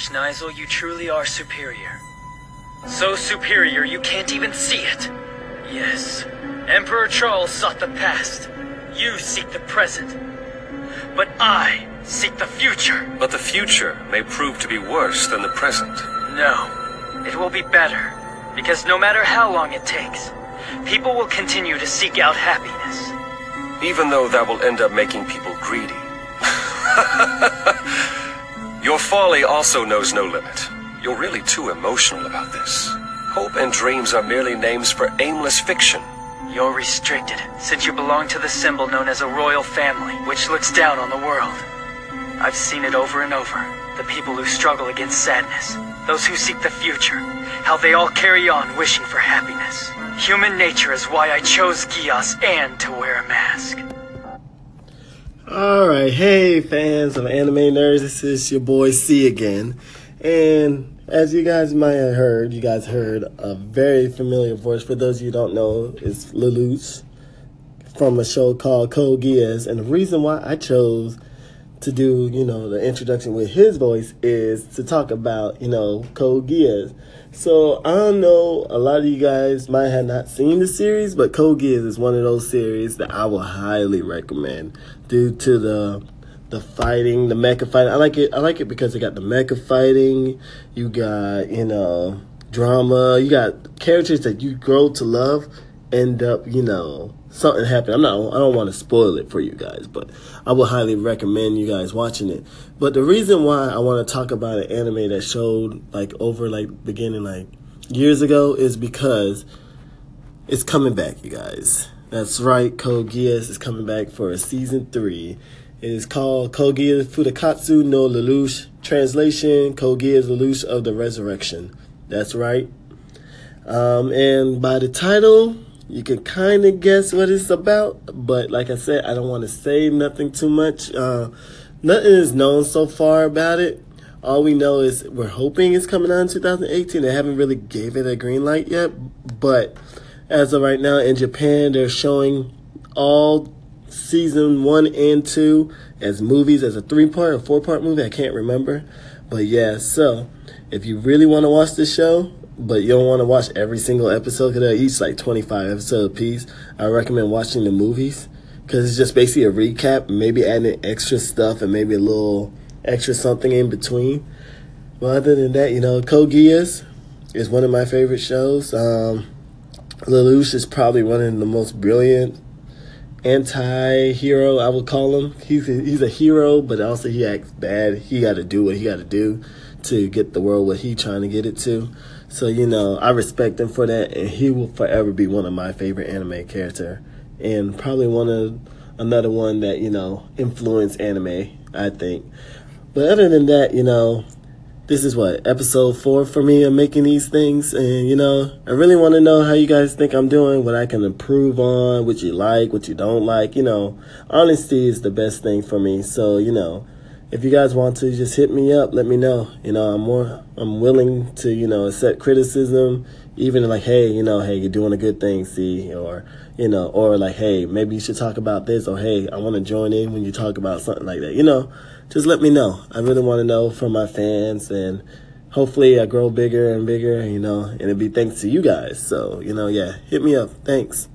Schneizel, you truly are superior. So superior you can't even see it. Yes, Emperor Charles sought the past. You seek the present. But I seek the future. But the future may prove to be worse than the present. No, it will be better. Because no matter how long it takes, people will continue to seek out happiness. Even though that will end up making people greedy. Folly also knows no limit. You're really too emotional about this. Hope and dreams are merely names for aimless fiction. You're restricted, since you belong to the symbol known as a royal family, which looks down on the world. I've seen it over and over. The people who struggle against sadness, those who seek the future, how they all carry on wishing for happiness. Human nature is why I chose Geass and to wear a mask. Alright, hey fans of Anime Nerds, this is your boy C again. And as you guys might have heard, you guys heard a very familiar voice. For those you don't know, it's Lelouch from a show called Code Geass. And the reason why I chose to do, you know, the introduction with his voice is to talk about, you know, Code Geass. So I don't know, a lot of you guys might have not seen the series, but Code Geass is one of those series that I will highly recommend due to the the fighting, the mecha fighting. I like it. I like it because it got the mecha fighting. You got you know drama. You got characters that you grow to love. End up you know something happened. I'm not. I don't want to spoil it for you guys, but I would highly recommend you guys watching it. But the reason why I want to talk about an anime that showed like over like beginning like years ago is because it's coming back, you guys. That's right, Code Geass is coming back for a season three. It is called Code Geass Fudokatsu no Lelouch. Translation: Code Lelouch of the Resurrection. That's right. Um, and by the title, you can kind of guess what it's about. But like I said, I don't want to say nothing too much. Uh, nothing is known so far about it. All we know is we're hoping it's coming out in 2018. They haven't really gave it a green light yet, but as of right now in Japan, they're showing all season one and two as movies, as a three part or four part movie. I can't remember. But yeah, so if you really want to watch the show, but you don't want to watch every single episode because they're each like 25 episodes a piece, I recommend watching the movies because it's just basically a recap, maybe adding extra stuff and maybe a little extra something in between. But other than that, you know, Geass is one of my favorite shows. Um, Lelouch is probably one of the most brilliant anti-hero, I would call him. He's a, he's a hero, but also he acts bad. He got to do what he got to do to get the world what he trying to get it to. So you know, I respect him for that, and he will forever be one of my favorite anime character, and probably one of another one that you know influenced anime. I think. But other than that, you know, this is what episode four for me of making these things and you know i really want to know how you guys think i'm doing what i can improve on what you like what you don't like you know honesty is the best thing for me so you know if you guys want to just hit me up let me know you know i'm more i'm willing to you know accept criticism even like hey you know hey you're doing a good thing see or you know or like hey maybe you should talk about this or hey i want to join in when you talk about something like that you know just let me know. I really want to know from my fans and hopefully I grow bigger and bigger, you know, and it'd be thanks to you guys. So, you know, yeah, hit me up. Thanks.